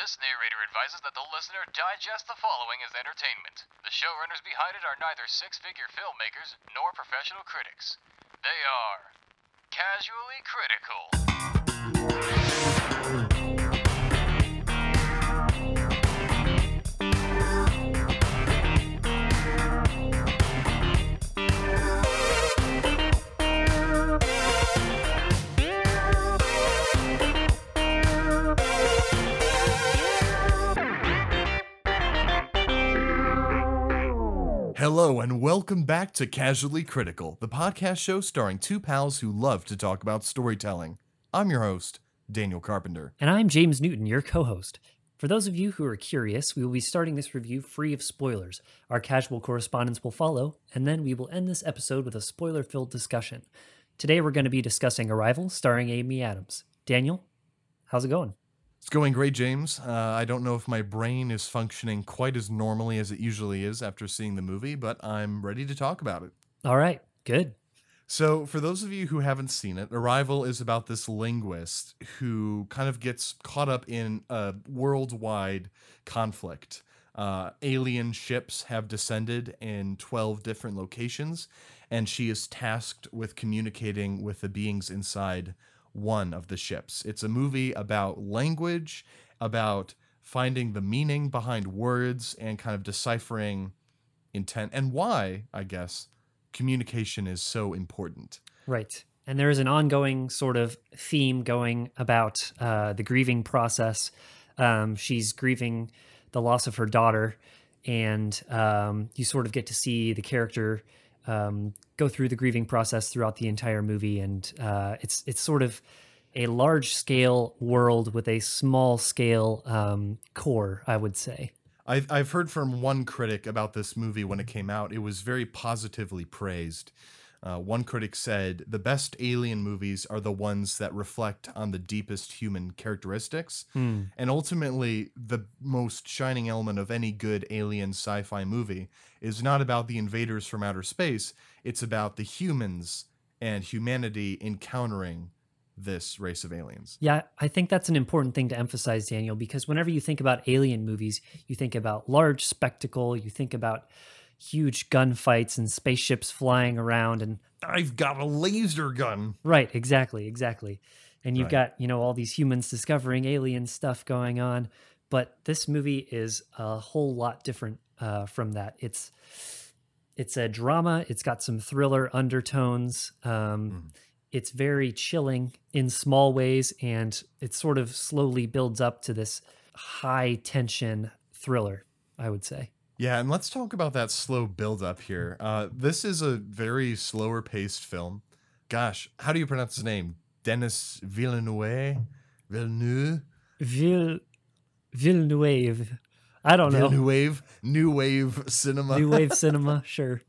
This narrator advises that the listener digest the following as entertainment. The showrunners behind it are neither six figure filmmakers nor professional critics. They are casually critical. Hello, and welcome back to Casually Critical, the podcast show starring two pals who love to talk about storytelling. I'm your host, Daniel Carpenter. And I'm James Newton, your co host. For those of you who are curious, we will be starting this review free of spoilers. Our casual correspondence will follow, and then we will end this episode with a spoiler filled discussion. Today we're going to be discussing Arrival, starring Amy Adams. Daniel, how's it going? It's going great, James. Uh, I don't know if my brain is functioning quite as normally as it usually is after seeing the movie, but I'm ready to talk about it. All right, good. So, for those of you who haven't seen it, Arrival is about this linguist who kind of gets caught up in a worldwide conflict. Uh, alien ships have descended in 12 different locations, and she is tasked with communicating with the beings inside one of the ships. It's a movie about language, about finding the meaning behind words, and kind of deciphering intent and why, I guess, communication is so important. Right. And there is an ongoing sort of theme going about uh, the grieving process. Um, she's grieving the loss of her daughter, and um, you sort of get to see the character um, go through the grieving process throughout the entire movie. And uh, it's it's sort of a large scale world with a small scale um, core, I would say. I've, I've heard from one critic about this movie when it came out. It was very positively praised. Uh, one critic said the best alien movies are the ones that reflect on the deepest human characteristics. Hmm. And ultimately, the most shining element of any good alien sci fi movie is not about the invaders from outer space, it's about the humans and humanity encountering this race of aliens. Yeah, I think that's an important thing to emphasize, Daniel, because whenever you think about alien movies, you think about large spectacle, you think about huge gunfights and spaceships flying around and I've got a laser gun. right, exactly, exactly. And you've Right. got, you know, all these humans discovering alien stuff going on, but this movie is a whole lot different uh, from that. It's it's a drama, it's got some thriller undertones. Um it's very chilling in small ways and it sort of slowly builds up to this high tension thriller i would say Yeah, and let's talk about that slow build up here. Uh, this is a very slower paced film. Gosh, how do you pronounce his name? Dennis Villeneuve? Villeneuve? Ville, villeneuve i don't know Villeneuve? New Wave Cinema? new wave cinema sure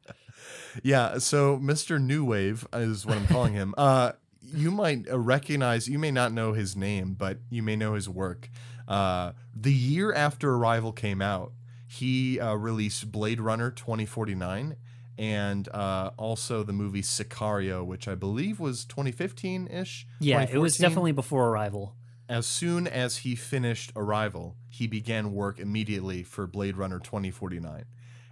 Yeah, so Mr. New Wave is what I'm calling him. Uh, you might recognize, you may not know his name, but you may know his work. Uh, the year after Arrival came out, he uh, released Blade Runner 2049 and uh, also the movie Sicario, which I believe was 2015 ish. yeah it was definitely before arrival As soon as he finished Arrival, he began work immediately for Blade Runner 2049.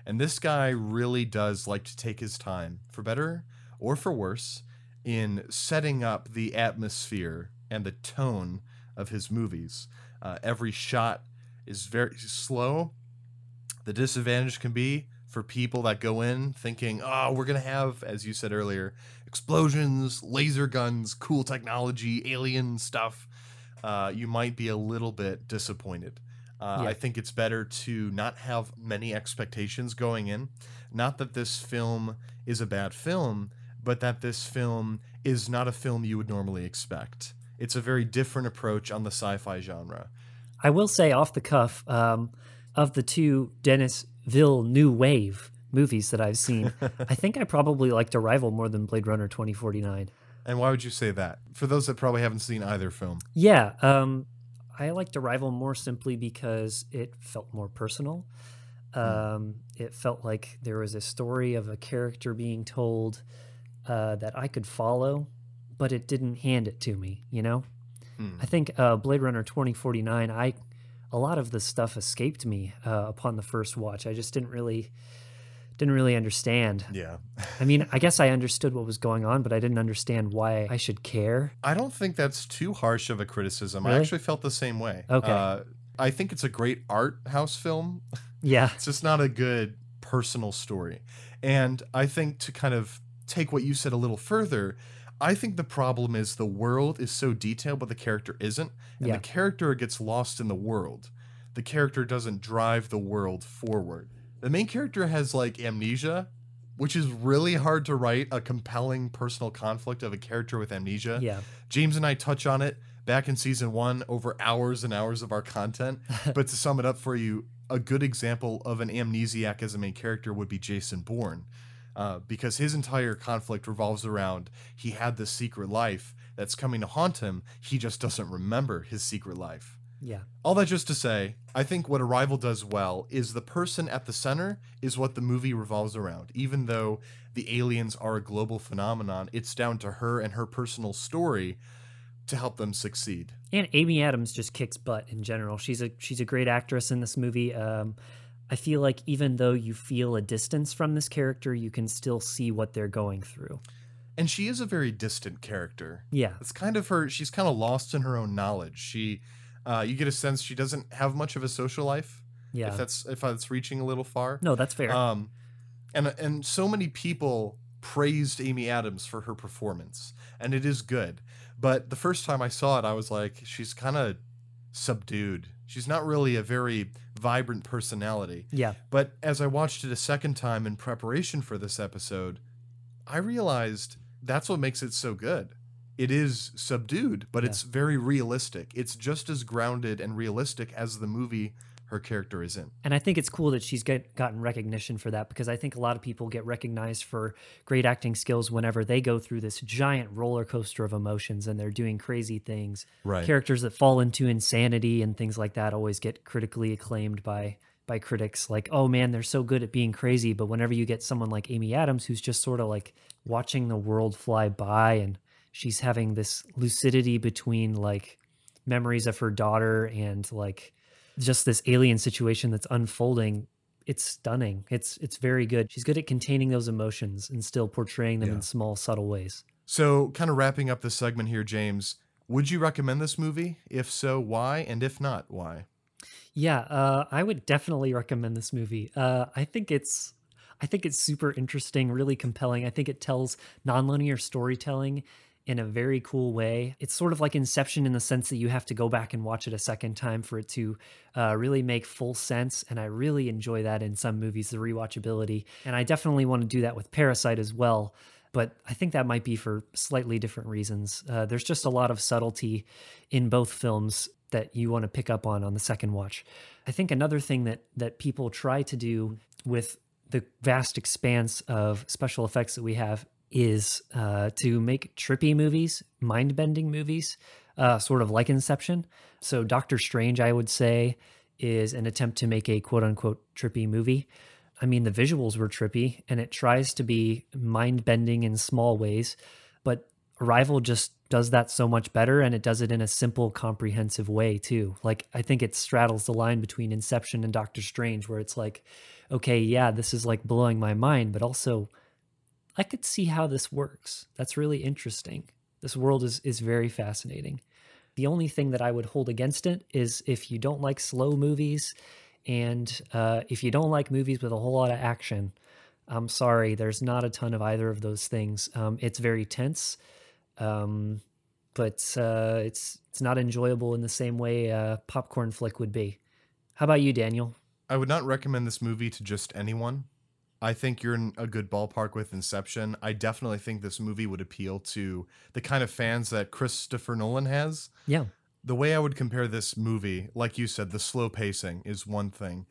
And this guy really does like to take his time, for better or for worse, in setting up the atmosphere and the tone of his movies. Uh, every shot is very slow. The disadvantage can be for people that go in thinking, oh, we're going to have, as you said earlier, explosions, laser guns, cool technology, alien stuff. Uh, you might be a little bit disappointed. Uh, Yeah. I think it's better to not have many expectations going in. Not that this film is a bad film, but that this film is not a film you would normally expect. It's a very different approach on the sci fi genre. i will say off the cuff um, of the two dennis ville new wave movies that i've seen i think i probably liked arrival more than blade runner 2049 And why would you say that? For those that probably haven't seen either film. Yeah, um, I liked Arrival more simply because it felt more personal. Um, it felt like there was a story of a character being told uh, that I could follow, but it didn't hand it to me. You know, Hmm. I think uh, Blade Runner twenty forty nine. I a lot of the stuff escaped me uh, upon the first watch. I just didn't really didn't really understand. Yeah. I mean, I guess I understood what was going on, but I didn't understand why I should care. I don't think that's too harsh of a criticism. I actually felt the same way. Okay. Uh, I think it's a great art house film. Yeah. It's just not a good personal story. And I think to kind of take what you said a little further, I think the problem is the world is so detailed, but the character isn't. And Yeah. the character gets lost in the world. The character doesn't drive the world forward. The main character has like amnesia, which is really hard to write a compelling personal conflict of a character with amnesia. Yeah. James and I touch on it back in season one over hours and hours of our content. but to sum it up for you, a good example of an amnesiac as a main character would be Jason Bourne. Uh, because his entire conflict revolves around he had this secret life that's coming to haunt him. He just doesn't remember his secret life. Yeah. All that just to say, I think what Arrival does well is the person at the center is what the movie revolves around. Even though the aliens are a global phenomenon, it's down to her and her personal story to help them succeed. And Amy Adams just kicks butt in general. She's a she's a great actress in this movie. Um, I feel like even though you feel a distance from this character, you can still see what they're going through. And she is a very distant character. Yeah. It's kind of her, she's kind of lost in her own knowledge. She, uh, you get a sense she doesn't have much of a social life. Yeah. If that's, if that's reaching a little far. no, that's fair. Um, and and so many people praised Amy Adams for her performance, and it is good. But the first time I saw it, I was like, she's kind of subdued. She's not really a very vibrant personality. yeah. But as I watched it a second time in preparation for this episode, I realized that's what makes it so good. It is subdued, but Yeah. it's very realistic. It's just as grounded and realistic as the movie her character is in. And I think it's cool that she's get, gotten recognition for that because I think a lot of people get recognized for great acting skills whenever they go through this giant roller coaster of emotions and they're doing crazy things. Right. Characters that fall into insanity and things like that always get critically acclaimed by by critics like, "Oh man, they're so good at being crazy." But whenever you get someone like Amy Adams who's just sort of like watching the world fly by and she's having this lucidity between like memories of her daughter and like just this alien situation that's unfolding it's stunning it's it's very good she's good at containing those emotions and still portraying them Yeah. in small subtle ways So, kind of wrapping up this segment here, James, would you recommend this movie? If so, why? And if not, why? yeah uh, i would definitely recommend this movie uh, i think it's i think it's super interesting really compelling i think it tells nonlinear storytelling in a very cool way it's sort of like inception in the sense that you have to go back and watch it a second time for it to uh, really make full sense and i really enjoy that in some movies the rewatchability and i definitely want to do that with parasite as well but I think that might be for slightly different reasons. Uh, there's just a lot of subtlety in both films that you want to pick up on on the second watch. I think another thing that that people try to do with the vast expanse of special effects that we have is uh, to make trippy movies, mind bending movies, uh, sort of like Inception. So Doctor Strange, I would say, is an attempt to make a quote unquote trippy movie. I mean, the visuals were trippy and it tries to be mind bending in small ways, but Arrival just does that so much better and it does it in a simple, comprehensive way too. Like, I think it straddles the line between Inception and Doctor Strange, where it's like, okay, yeah, this is like blowing my mind, but also I could see how this works. That's really interesting. This world is, is very fascinating. The only thing that I would hold against it is if you don't like slow movies and uh, if you don't like movies with a whole lot of action, I'm sorry, there's not a ton of either of those things. Um, it's very tense, um, but uh, it's it's not enjoyable in the same way a popcorn flick would be. How about you, Daniel? I would not recommend this movie to just anyone. I think you're in a good ballpark with Inception. I definitely think this movie would appeal to the kind of fans that Christopher Nolan has. Yeah, The way I would compare this movie, like you said, the slow pacing is one thing.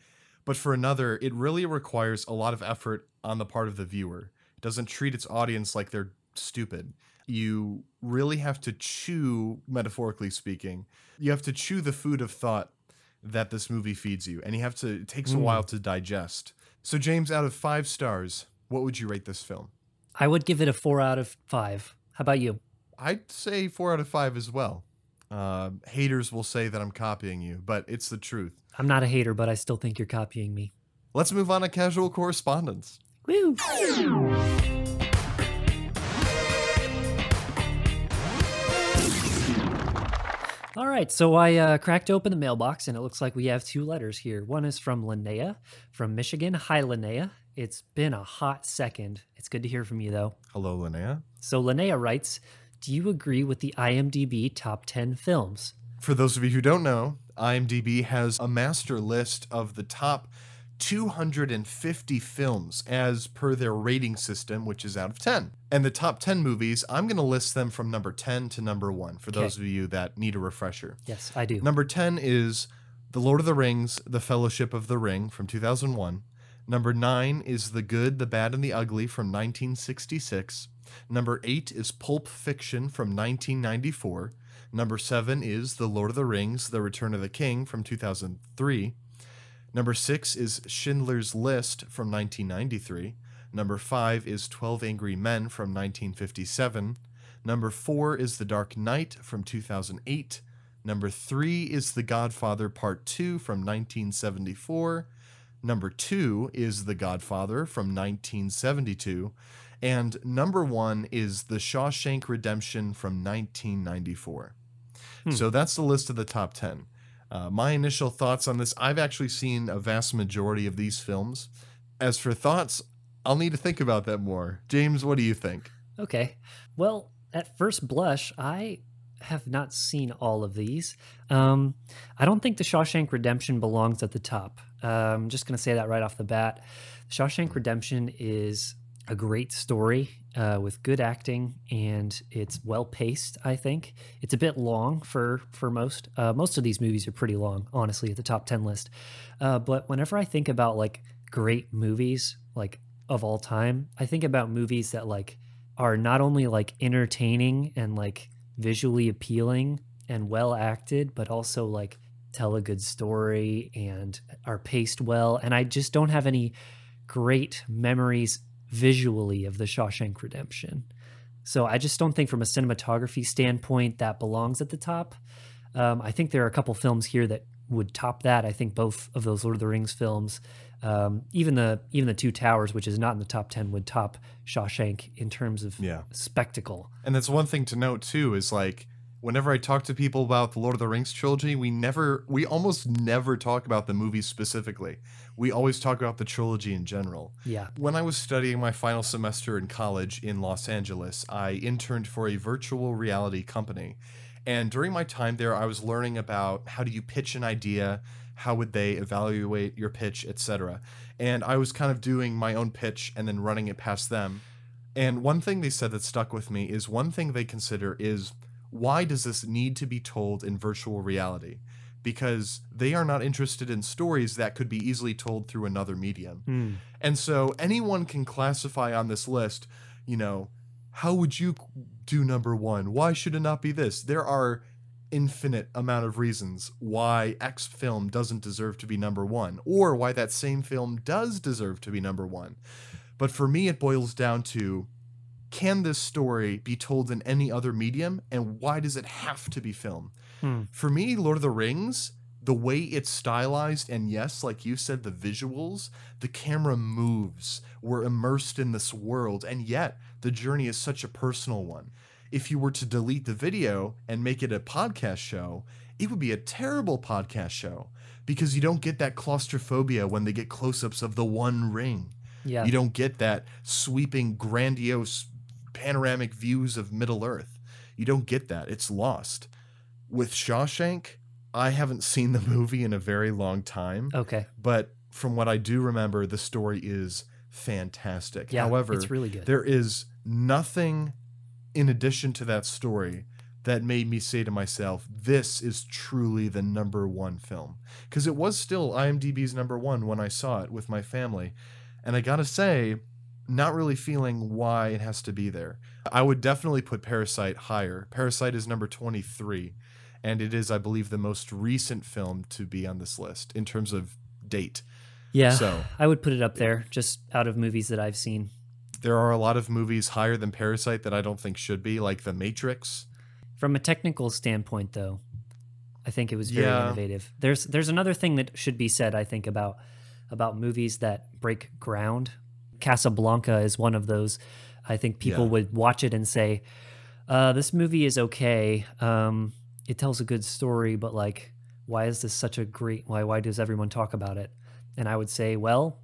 But for another, it really requires a lot of effort on the part of the viewer. It doesn't treat its audience like they're stupid. You really have to chew, metaphorically speaking, you have to chew the food of thought that this movie feeds you. And you have to, it takes a Mm. while to digest. So, James, out of five stars, what would you rate this film? I would give it a four out of five. How about you? I'd say four out of five as well. Uh, haters will say that I'm copying you, but it's the truth. I'm not a hater, but I still think you're copying me. Let's move on to casual correspondence. Woo! All right, so I uh, cracked open the mailbox and it looks like we have two letters here. One is from Linnea from Michigan. Hi, Linnea. It's been a hot second. It's good to hear from you, though. Hello, Linnea. So Linnea writes Do you agree with the IMDb top 10 films? For those of you who don't know, IMDb has a master list of the top 250 films as per their rating system, which is out of 10. And the top 10 movies, I'm going to list them from number 10 to number 1 for those of you that need a refresher. Yes, I do. Number 10 is The Lord of the Rings, The Fellowship of the Ring from 2001. Number 9 is The Good, the Bad, and the Ugly from 1966. Number 8 is Pulp Fiction from 1994. Number 7 is The Lord of the Rings, The Return of the King from 2003. Number 6 is Schindler's List from 1993. Number 5 is 12 Angry Men from 1957. Number 4 is The Dark Knight from 2008. Number 3 is The Godfather Part 2 from 1974. Number 2 is The Godfather from 1972. And number 1 is The Shawshank Redemption from 1994. Hmm. So that's the list of the top 10. Uh, my initial thoughts on this I've actually seen a vast majority of these films. As for thoughts, I'll need to think about that more. James, what do you think? Okay. Well, at first blush, I have not seen all of these. Um, I don't think The Shawshank Redemption belongs at the top. Uh, I'm just going to say that right off the bat. The Shawshank Redemption is a great story uh, with good acting and it's well paced. I think it's a bit long for for most. Uh, most of these movies are pretty long, honestly, at the top ten list. Uh, but whenever I think about like great movies, like of all time, I think about movies that like are not only like entertaining and like visually appealing and well acted, but also like tell a good story and are paced well. And I just don't have any great memories visually of the Shawshank Redemption. So I just don't think from a cinematography standpoint that belongs at the top. Um, I think there are a couple films here that would top that. I think both of those Lord of the Rings films, um, even the even the Two Towers, which is not in the top ten, would top Shawshank in terms of Yeah. spectacle. And that's one thing to note too is like whenever I talk to people about the Lord of the Rings trilogy, we never we almost never talk about the movies specifically. We always talk about the trilogy in general. Yeah. When I was studying my final semester in college in Los Angeles, I interned for a virtual reality company. And during my time there, I was learning about how do you pitch an idea, how would they evaluate your pitch, etc. And I was kind of doing my own pitch and then running it past them. And one thing they said that stuck with me is one thing they consider is why does this need to be told in virtual reality? Because they are not interested in stories that could be easily told through another medium. Hmm. And so anyone can classify on this list, you know, how would you do number one? Why should it not be this? There are infinite amount of reasons why X film doesn't deserve to be number one, or why that same film does deserve to be number one. But for me, it boils down to can this story be told in any other medium, and why does it have to be film? Hmm. For me, Lord of the Rings, the way it's stylized, and yes, like you said, the visuals, the camera moves. We're immersed in this world, and yet the journey is such a personal one. If you were to delete the video and make it a podcast show, it would be a terrible podcast show because you don't get that claustrophobia when they get close ups of the one ring. Yeah. You don't get that sweeping, grandiose, panoramic views of Middle Earth. You don't get that. It's lost. With Shawshank, I haven't seen the movie in a very long time, Okay. but from what I do remember, the story is fantastic. Yeah. However, it's really good. there is nothing in addition to that story that made me say to myself, this is truly the number one film. Because it was still IMDb's number one when I saw it with my family. And I gotta say, not really feeling why it has to be there. I would definitely put Parasite higher. Parasite is number 23, and it is, I believe, the most recent film to be on this list in terms of date. yeah. So I would put it up there just out of movies that I've seen. there are a lot of movies higher than Parasite that I don't think should be, like The Matrix. From a technical standpoint, though, I think it was very Yeah. innovative. There's there's another thing that should be said, I think, about about movies that break ground. Casablanca is one of those. I think people Yeah. would watch it and say, uh, "This movie is okay. Um, it tells a good story, but like, why is this such a great? Why why does everyone talk about it?" And I would say, well,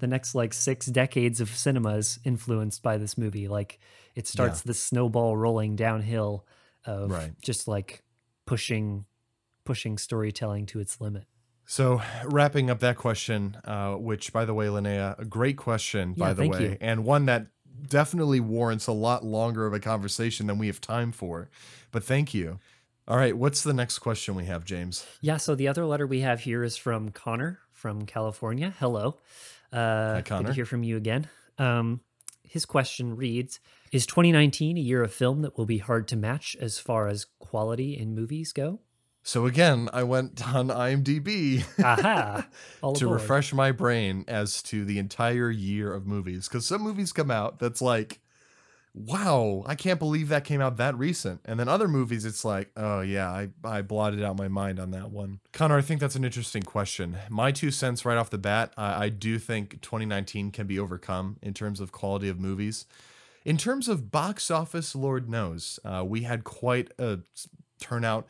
the next like six decades of cinema is influenced by this movie. Like, it starts this snowball rolling downhill of Right. just like pushing pushing storytelling to its limit. So, wrapping up that question, uh, which, by the way, Linnea, a great question, by the way, you. and one that definitely warrants a lot longer of a conversation than we have time for. But thank you. All right, what's the next question we have, James? Yeah, so the other letter we have here is from Connor from California. Hello. Uh, Good Connor. to hear from you again. Um, his question reads Is 2019 a year of film that will be hard to match as far as quality in movies go? So, again, I went on IMDb Aha! To refresh my brain as to the entire year of movies. Because some movies come out that's like, wow, I can't believe that came out that recent. And then other movies, it's like, oh, yeah, I, I blotted out my mind on that one. Connor, I think that's an interesting question. My two cents right off the bat, I, I do think 2019 can be overcome in terms of quality of movies. In terms of box office, Lord knows, uh, we had quite a turnout.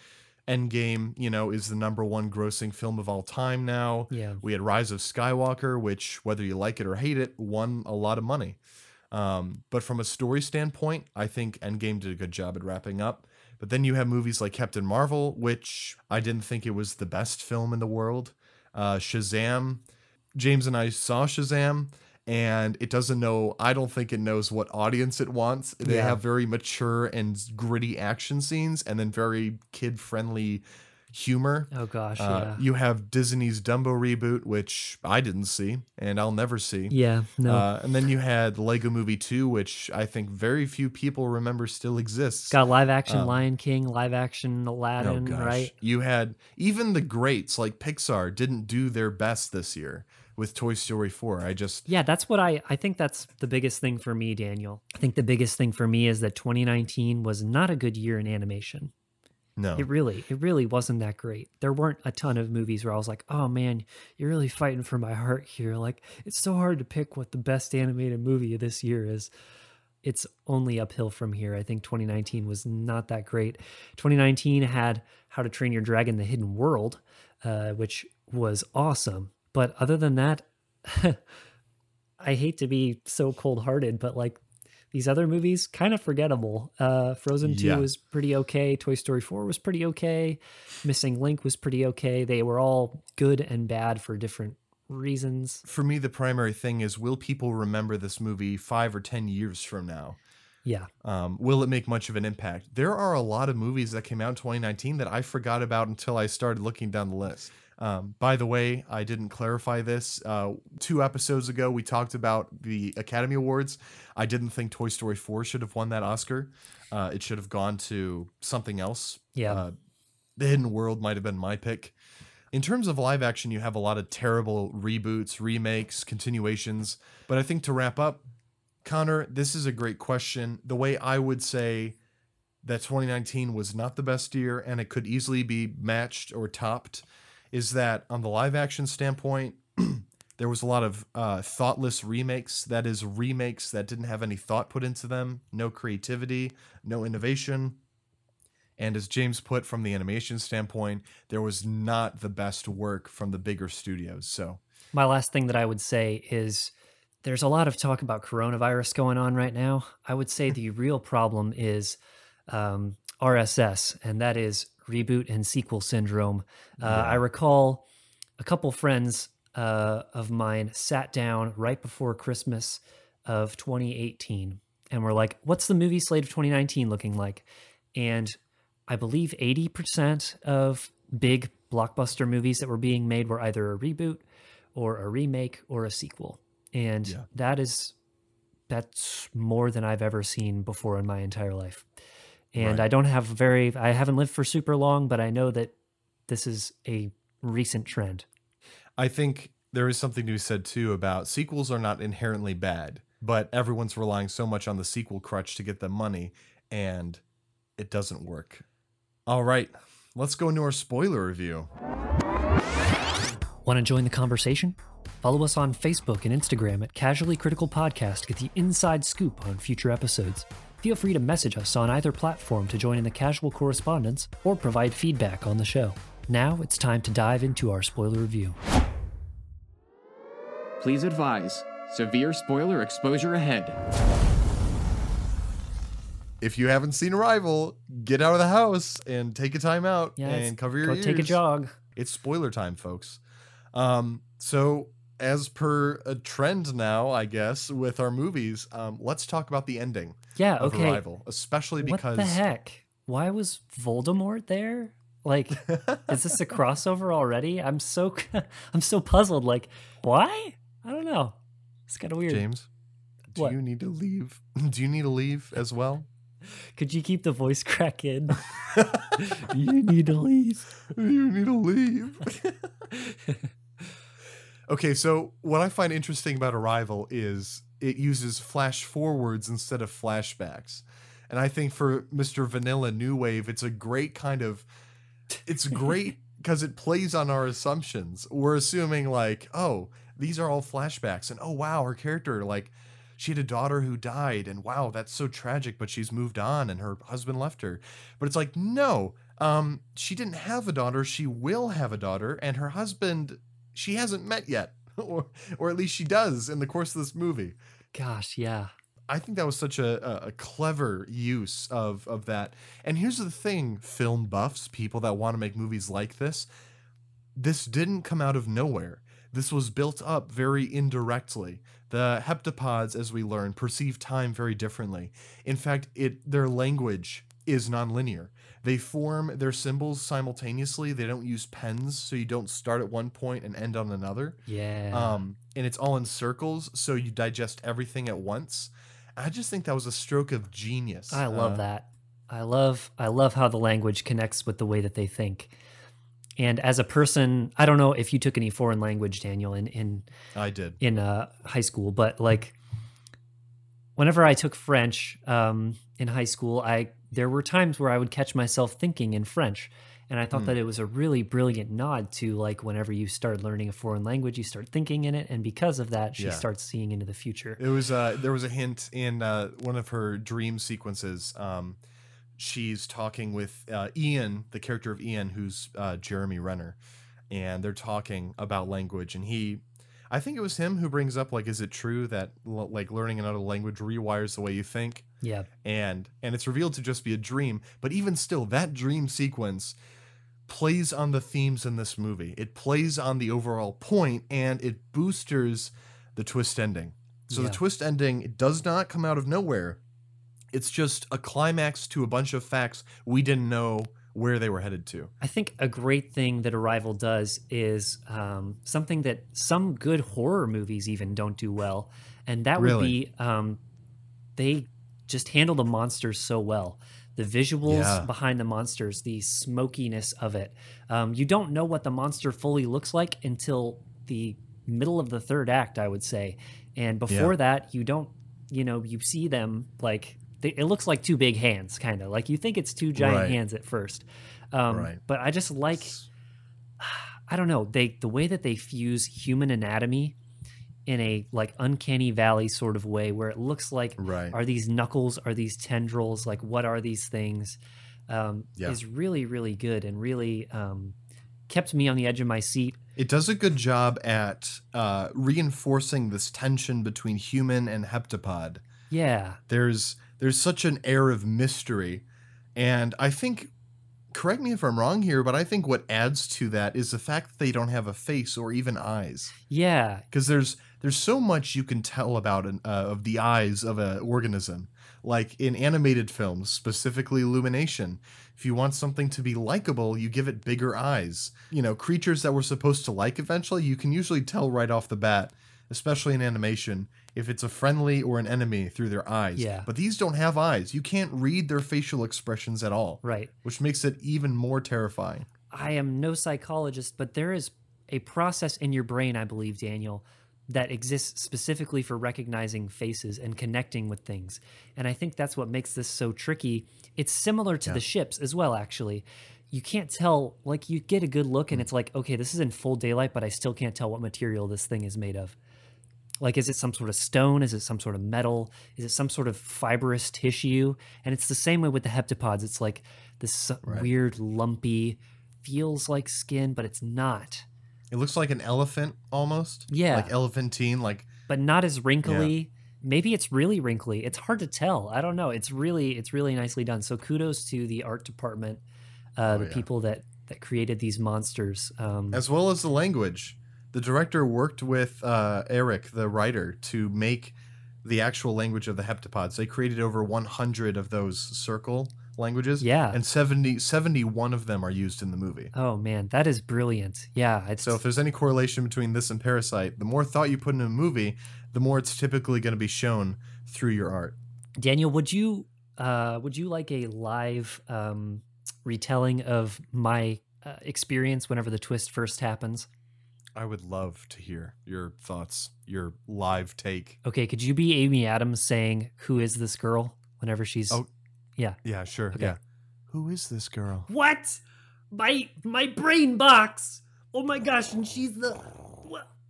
Endgame, you know, is the number one grossing film of all time now. Yeah. We had Rise of Skywalker, which, whether you like it or hate it, won a lot of money. Um, but from a story standpoint, I think Endgame did a good job at wrapping up. But then you have movies like Captain Marvel, which I didn't think it was the best film in the world. Uh, Shazam, James and I saw Shazam, and it doesn't know, I don't think it knows what audience it wants. They Yeah. have very mature and gritty action scenes and then very kid friendly humor. Oh gosh, Uh, yeah. You have Disney's Dumbo reboot, which I didn't see and I'll never see. Yeah, no. Uh, and then you had Lego Movie 2, which I think very few people remember still exists. Got live action um, Lion King, live action Oh, Aladdin, gosh. right? You had even the greats like Pixar didn't do their best this year with Toy Story 4. I just, Yeah, that's what I I think that's the biggest thing for me, Daniel. I think the biggest thing for me is that 2019 was not a good year in animation. No. It really, it really wasn't that great. There weren't a ton of movies where I was like, "Oh man, you're really fighting for my heart here." Like, it's so hard to pick what the best animated movie of this year is. It's only uphill from here. I think 2019 was not that great. 2019 had How to Train Your Dragon: The Hidden World, uh, which was awesome. But other than that, I hate to be so cold-hearted, but like these other movies kind of forgettable. Uh, Frozen 2 was pretty okay. Toy Story 4 was pretty okay. Missing Link was pretty okay. They were all good and bad for different reasons. For me, the primary thing is will people remember this movie five or 10 years from now? Yeah. Um, will it make much of an impact? There are a lot of movies that came out in 2019 that I forgot about until I started looking down the list. Um, by the way, I didn't clarify this. Uh, two episodes ago, we talked about the Academy Awards. I didn't think Toy Story 4 should have won that Oscar. Uh, it should have gone to something else. Yeah. Uh, the Hidden World might have been my pick. In terms of live action, you have a lot of terrible reboots, remakes, continuations. But I think to wrap up, Connor, this is a great question. The way I would say that 2019 was not the best year and it could easily be matched or topped is that on the live action standpoint, there was a lot of uh, thoughtless remakes. That is, remakes that didn't have any thought put into them, no creativity, no innovation. And as James put from the animation standpoint, there was not the best work from the bigger studios. So, My last thing that I would say is there's a lot of talk about coronavirus going on right now. I would say the real problem is um, RSS, and that is reboot and sequel syndrome. Uh, I recall a couple friends uh, of mine sat down right before Christmas of 2018 and were like, What's the movie slate of 2019 looking like? And I believe 80% of big blockbuster movies that were being made were either a reboot or a remake or a sequel. And Yeah. that is that's more than I've ever seen before in my entire life. And Right. I don't have very I haven't lived for super long, but I know that this is a recent trend. I think there is something to be said too about sequels are not inherently bad, but everyone's relying so much on the sequel crutch to get the money. And it doesn't work. All right, let's go into our spoiler review. Want to join the conversation? Follow us on Facebook and Instagram at Casually Critical Podcast to get the inside scoop on future episodes. Feel free to message us on either platform to join in the casual correspondence or provide feedback on the show. Now it's time to dive into our spoiler review. Please advise severe spoiler exposure ahead. If you haven't seen Arrival, get out of the house and take a time out Yeah, and cover your Go ears. take a jog. It's spoiler time, folks. Um, so as per a trend now, I guess, with our movies, um, let's talk about the ending Yeah, of okay. Arrival, especially What because the heck? Why was Voldemort there? Like, is this a crossover already? I'm so I'm so puzzled. Like, why? I don't know. It's kind of weird. James, do What? you need to leave? Do you need to leave as well? Could you keep the voice crack in? you need to leave. you need to leave. Okay, so what I find interesting about Arrival is it uses flash forwards instead of flashbacks. And I think for Mr. Vanilla New Wave, it's a great kind of it's great because it plays on our assumptions. We're assuming like, oh, these are all flashbacks and oh wow, her character like she had a daughter who died and wow, that's so tragic, but she's moved on and her husband left her. But it's like, no, um, she didn't have a daughter. She will have a daughter, and her husband she hasn't met yet, or or at least she does in the course of this movie. Gosh, yeah. I think that was such a, a, a clever use of of that. And here's the thing, film buffs, people that want to make movies like this, this didn't come out of nowhere. This was built up very indirectly. The heptapods, as we learn, perceive time very differently. In fact, it their language is nonlinear. They form their symbols simultaneously. They don't use pens, so you don't start at one point and end on another. Yeah. Um, and it's all in circles, so you digest everything at once. I just think that was a stroke of genius. I love Uh, that. I love I love how the language connects with the way that they think. And as a person, I don't know if you took any foreign language, Daniel, in in I did. in uh, high school, but like whenever I took French um, in high school, I there were times where I would catch myself thinking in French, and I thought Hmm. that it was a really brilliant nod to like whenever you start learning a foreign language, you start thinking in it, and because of that, she Yeah. starts seeing into the future. It was uh there was a hint in uh one of her dream sequences. Um she's talking with uh Ian, the character of Ian, who's uh Jeremy Renner, and they're talking about language and he I think it was him who brings up like is it true that l- like learning another language rewires the way you think? Yeah, and and it's revealed to just be a dream but even still that dream sequence plays on the themes in this movie it plays on the overall point and it boosters the twist ending so Yeah. the twist ending it does not come out of nowhere it's just a climax to a bunch of facts we didn't know where they were headed to I think a great thing that Arrival does is um, something that some good horror movies even don't do well, and that would be um, they just handle the monsters so well. The visuals Yeah. behind the monsters, the smokiness of it. Um, you don't know what the monster fully looks like until the middle of the third act, I would say. And before that, you don't, you know, you see them like it looks like two big hands, kind of like you think it's two giant Right. hands at first. Um, Right. But I just like I don't know they the way that they fuse human anatomy in a like uncanny valley sort of way where it looks like Right. are these knuckles are these tendrils like what are these things um, Yeah. is really really good and really um, kept me on the edge of my seat It does a good job at uh, reinforcing this tension between human and heptapod. Yeah. There's there's such an air of mystery. And i think correct me if i'm wrong here but i think what adds to that is the fact that they don't have a face or even eyes. Yeah. Because there's there's so much you can tell about an, uh, of the eyes of an organism. Like in animated films specifically illumination if you want something to be likable you give it bigger eyes. You know creatures that we're supposed to like eventually you can usually tell right off the bat especially in animation if it's a friendly or an enemy through their eyes Yeah. but these don't have eyes you can't read their facial expressions at all right which makes it even more terrifying I am no psychologist, but there is a process in your brain, I believe, Daniel, that exists specifically for recognizing faces and connecting with things. And I think that's what makes this so tricky. It's similar to Yeah. the ships as well, actually. You can't tell, like, you get a good look and hmm. it's like, okay, this is in full daylight, but I still can't tell what material this thing is made of. Like, is it some sort of stone? Is it some sort of metal? Is it some sort of fibrous tissue? And it's the same way with the heptapods. It's like this Right. weird, lumpy, feels like skin, but it's not. It looks like an elephant almost. Yeah. Like elephantine. Like but not as wrinkly. Maybe it's really wrinkly. It's hard to tell. I don't know. It's really it's really nicely done. So kudos to the art department, uh, Oh, the yeah. people that that created these monsters. Um, as well as the language. The director worked with uh, Eric, the writer, to make the actual language of the heptapods. They created over 100 of those circle languages. Yeah. And 70, 71 of them are used in the movie. oh man, that is brilliant. Yeah. So if there's any correlation between this and Parasite, the more thought you put in a movie, the more it's typically going to be shown through your art. Daniel, would you uh, would you like a live um, retelling of my uh, experience whenever the twist first happens? I would love to hear your thoughts, your live take. Okay, could you be Amy Adams saying, "Who is this girl?" whenever she's Oh. yeah. Yeah, sure. Okay. Yeah. Who is this girl? What? My my brain box. Oh my gosh, and she's the?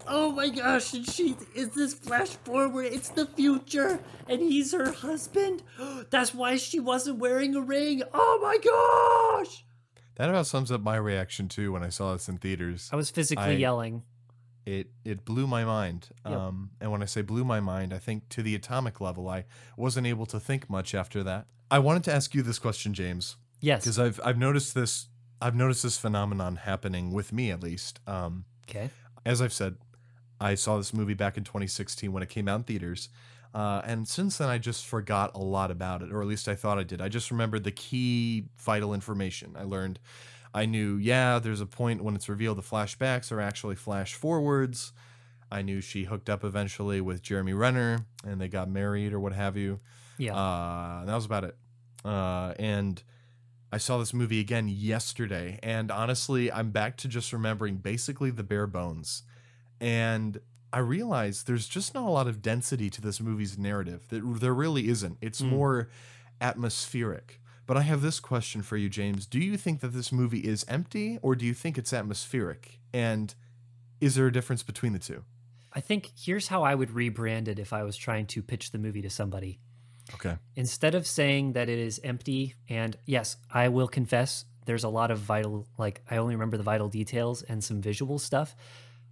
Oh my gosh, and she is this flash forward. It's the future, and he's her husband. That's why she wasn't wearing a ring. Oh my gosh! That about sums up my reaction too when I saw this in theaters. I was physically I- yelling. It it blew my mind. Yep. Um, and when I say blew my mind, I think to the atomic level. I wasn't able to think much after that. I wanted to ask you this question, James, Yes. because I've I've noticed this I've noticed this phenomenon happening with me at least. Um, Okay. as I've said, I saw this movie back in 2016 when it came out in theaters. Uh, and since then, I just forgot a lot about it, or at least I thought I did. I just remembered the key vital information. I learned, I knew, yeah, there's a point when it's revealed the flashbacks are actually flash forwards. I knew she hooked up eventually with Jeremy Renner and they got married or what have you. Yeah. Uh, that was about it. Uh, and I saw this movie again yesterday, and honestly, I'm back to just remembering basically the bare bones. And I realize there's just not a lot of density to this movie's narrative. That there really isn't. It's Hmm. more atmospheric. But I have this question for you, James. Do you think that this movie is empty, or do you think it's atmospheric? And is there a difference between the two? I think here's how I would rebrand it if I was trying to pitch the movie to somebody. Okay. instead of saying that it is empty and yes i will confess there's a lot of vital like i only remember the vital details and some visual stuff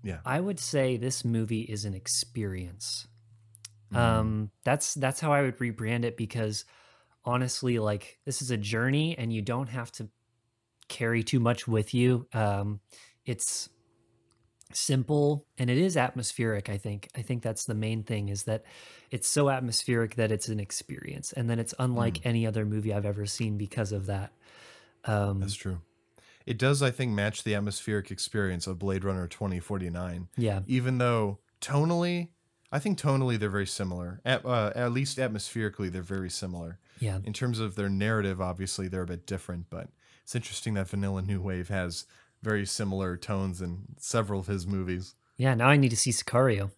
Yeah. i would say this movie is an experience Mm. um that's that's how i would rebrand it because honestly like this is a journey and you don't have to carry too much with you um it's simple and it is atmospheric i think i think that's the main thing is that it's so atmospheric that it's an experience and then it's unlike any other movie i've ever seen because of that um That's true. It does, I think, match the atmospheric experience of Blade Runner 2049, yeah even though tonally, I think tonally they're very similar. At, uh, at least atmospherically, they're very similar. yeah In terms of their narrative, obviously, they're a bit different, but it's interesting that Vanilla New Wave has very similar tones in several of his movies. yeah now i need to see sicario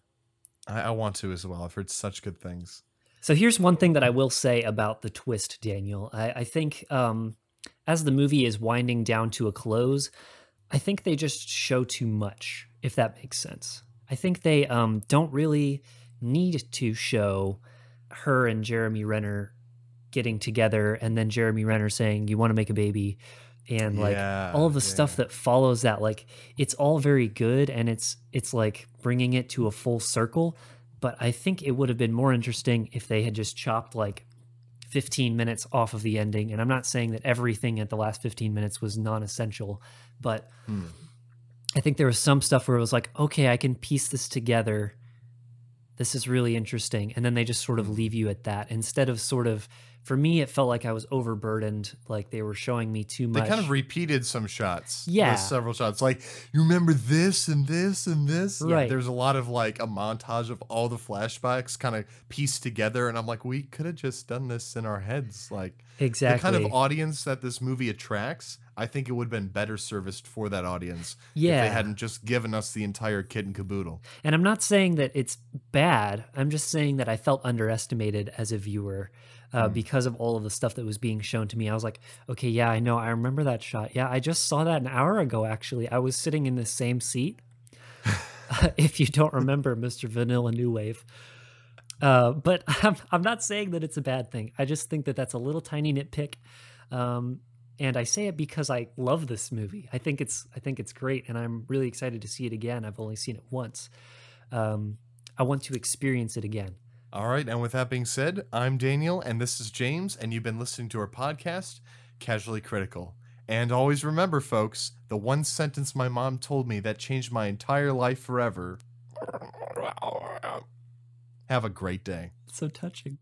I, I want to as well. I've heard such good things. So here's one thing that I will say about the twist, Daniel. I, I think um, as the movie is winding down to a close, I think they just show too much, if that makes sense. I think they um, don't really need to show her and Jeremy Renner getting together and then Jeremy Renner saying, You want to make a baby. And like Yeah, all of the yeah. stuff that follows that, like it's all very good and it's it's like bringing it to a full circle but I think it would have been more interesting if they had just chopped like 15 minutes off of the ending. And I'm not saying that everything at the last 15 minutes was non essential, but Hmm. I think there was some stuff where it was like, okay, I can piece this together. This is really interesting. And then they just sort of leave you at that instead of sort of, for me, it felt like I was overburdened. Like they were showing me too much. They kind of repeated some shots. Yeah. Several shots. Like, you remember this and this and this? Yeah, Right. there's a lot of like a montage of all the flashbacks kind of pieced together. And I'm like, we could have just done this in our heads. Like, exactly. The kind of audience that this movie attracts, I think it would have been better serviced for that audience if Yeah. they hadn't just given us the entire kit and caboodle. And I'm not saying that it's bad. I'm just saying that I felt underestimated as a viewer uh, Hmm. because of all of the stuff that was being shown to me. I was like, okay, yeah, I know. I remember that shot. Yeah, I just saw that an hour ago, actually. I was sitting in the same seat. if you don't remember Mr. Vanilla New Wave. Uh, but I'm, I'm not saying that it's a bad thing. I just think that that's a little tiny nitpick. Um, and I say it because I love this movie. I think it's I think it's great, and I'm really excited to see it again. I've only seen it once. Um, I want to experience it again. All right, and with that being said, I'm Daniel, and this is James, and you've been listening to our podcast, Casually Critical. And always remember, folks, the one sentence my mom told me that changed my entire life forever. Have a great day. So touching.